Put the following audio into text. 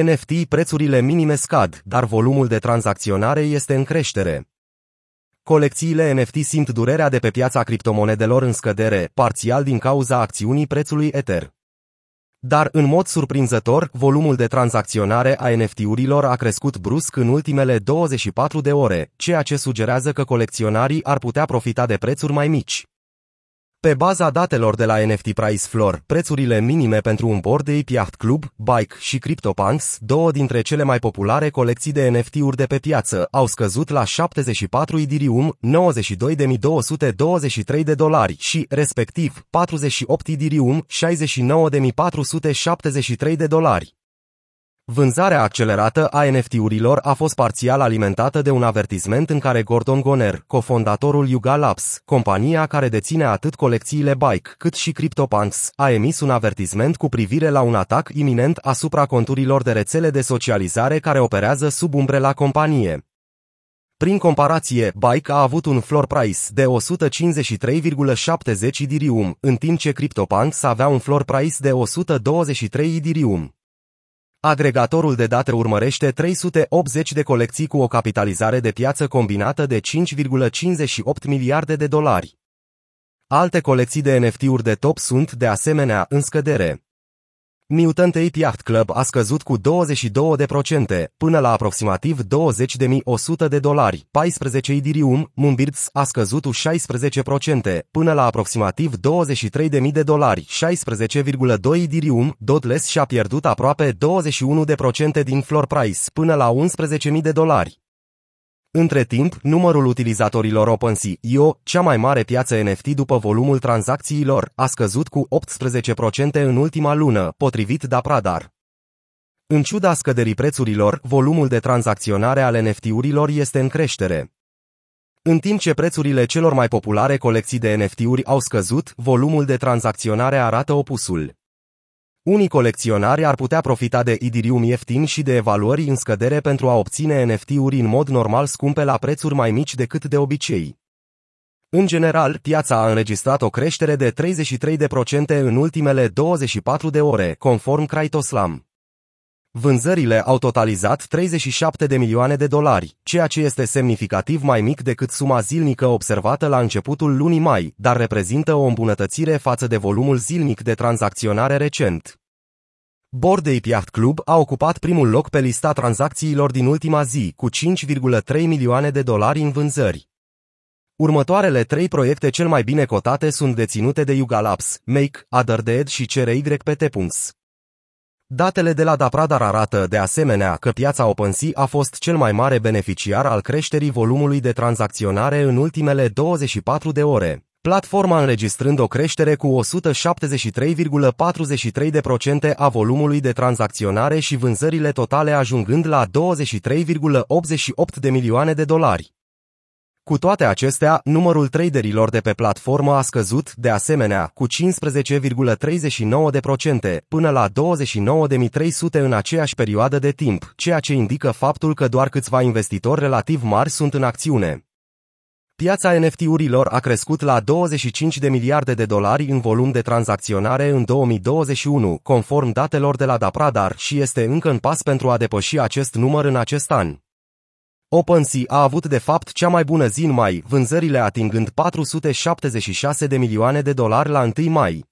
NFT prețurile minime scad, dar volumul de tranzacționare este în creștere. Colecțiile NFT simt durerea de pe piața criptomonedelor în scădere, parțial din cauza acțiunii prețului Ether. Dar, în mod surprinzător, volumul de tranzacționare a NFT-urilor a crescut brusc în ultimele 24 de ore, ceea ce sugerează că colecționarii ar putea profita de prețuri mai mici. Pe baza datelor de la NFT Price Floor, prețurile minime pentru un Bored Ape Yacht Club, Bike și CryptoPunks, două dintre cele mai populare colecții de NFT-uri de pe piață, au scăzut la 74 Ethereum, 92.223 de dolari și, respectiv, 48 Ethereum, 69.473 de dolari. Vânzarea accelerată a NFT-urilor a fost parțial alimentată de un avertisment în care Gordon Goner, cofondatorul Yuga Labs, compania care deține atât colecțiile Bike cât și CryptoPunks, a emis un avertisment cu privire la un atac iminent asupra conturilor de rețele de socializare care operează sub umbrela companie. Prin comparație, Bike a avut un floor price de 153,70 Ethereum, în timp ce CryptoPunks avea un floor price de 123 Ethereum. Agregatorul de date urmărește 380 de colecții cu o capitalizare de piață combinată de 5,58 miliarde de dolari. Alte colecții de NFT-uri de top sunt, de asemenea, în scădere. Mutant Ape Yacht Club a scăzut cu 22% până la aproximativ 20.100 de dolari, 14 Ethereum, Moonbirds a scăzut cu 16% până la aproximativ 23.000 de dolari, 16,2 Ethereum, Dodless și-a pierdut aproape 21% din floor price până la 11.000 de dolari. Între timp, numărul utilizatorilor OpenSea.io, cea mai mare piață NFT după volumul tranzacțiilor, a scăzut cu 18% în ultima lună, potrivit Dapradar. În ciuda scăderii prețurilor, volumul de tranzacționare ale NFT-urilor este în creștere. În timp ce prețurile celor mai populare colecții de NFT-uri au scăzut, volumul de tranzacționare arată opusul. Unii colecționari ar putea profita de Ethereum ieftin și de evaluări în scădere pentru a obține NFT-uri în mod normal scumpe la prețuri mai mici decât de obicei. În general, piața a înregistrat o creștere de 33% în ultimele 24 de ore, conform Kraitoslam. Vânzările au totalizat 37 de milioane de dolari, ceea ce este semnificativ mai mic decât suma zilnică observată la începutul lunii mai, dar reprezintă o îmbunătățire față de volumul zilnic de tranzacționare recent. Bored Ape Yacht Club a ocupat primul loc pe lista tranzacțiilor din ultima zi, cu 5,3 milioane de dolari în vânzări. Următoarele trei proiecte cel mai bine cotate sunt deținute de Yuga Labs, Make, Other Dead și CRYPT. Datele de la Dapradar arată, de asemenea, că piața OpenSea a fost cel mai mare beneficiar al creșterii volumului de tranzacționare în ultimele 24 de ore. Platforma înregistrând o creștere cu 173,43% a volumului de tranzacționare și vânzările totale ajungând la 23,88 de milioane de dolari. Cu toate acestea, numărul traderilor de pe platformă a scăzut, de asemenea, cu 15,39% până la 29.300 în aceeași perioadă de timp, ceea ce indică faptul că doar câțiva investitori relativ mari sunt în acțiune. Piața NFT-urilor a crescut la 25 de miliarde de dolari în volum de tranzacționare în 2021, conform datelor de la Dapradar, și este încă în pas pentru a depăși acest număr în acest an. OpenSea a avut de fapt cea mai bună zi în mai, vânzările atingând 476 de milioane de dolari la 1 mai.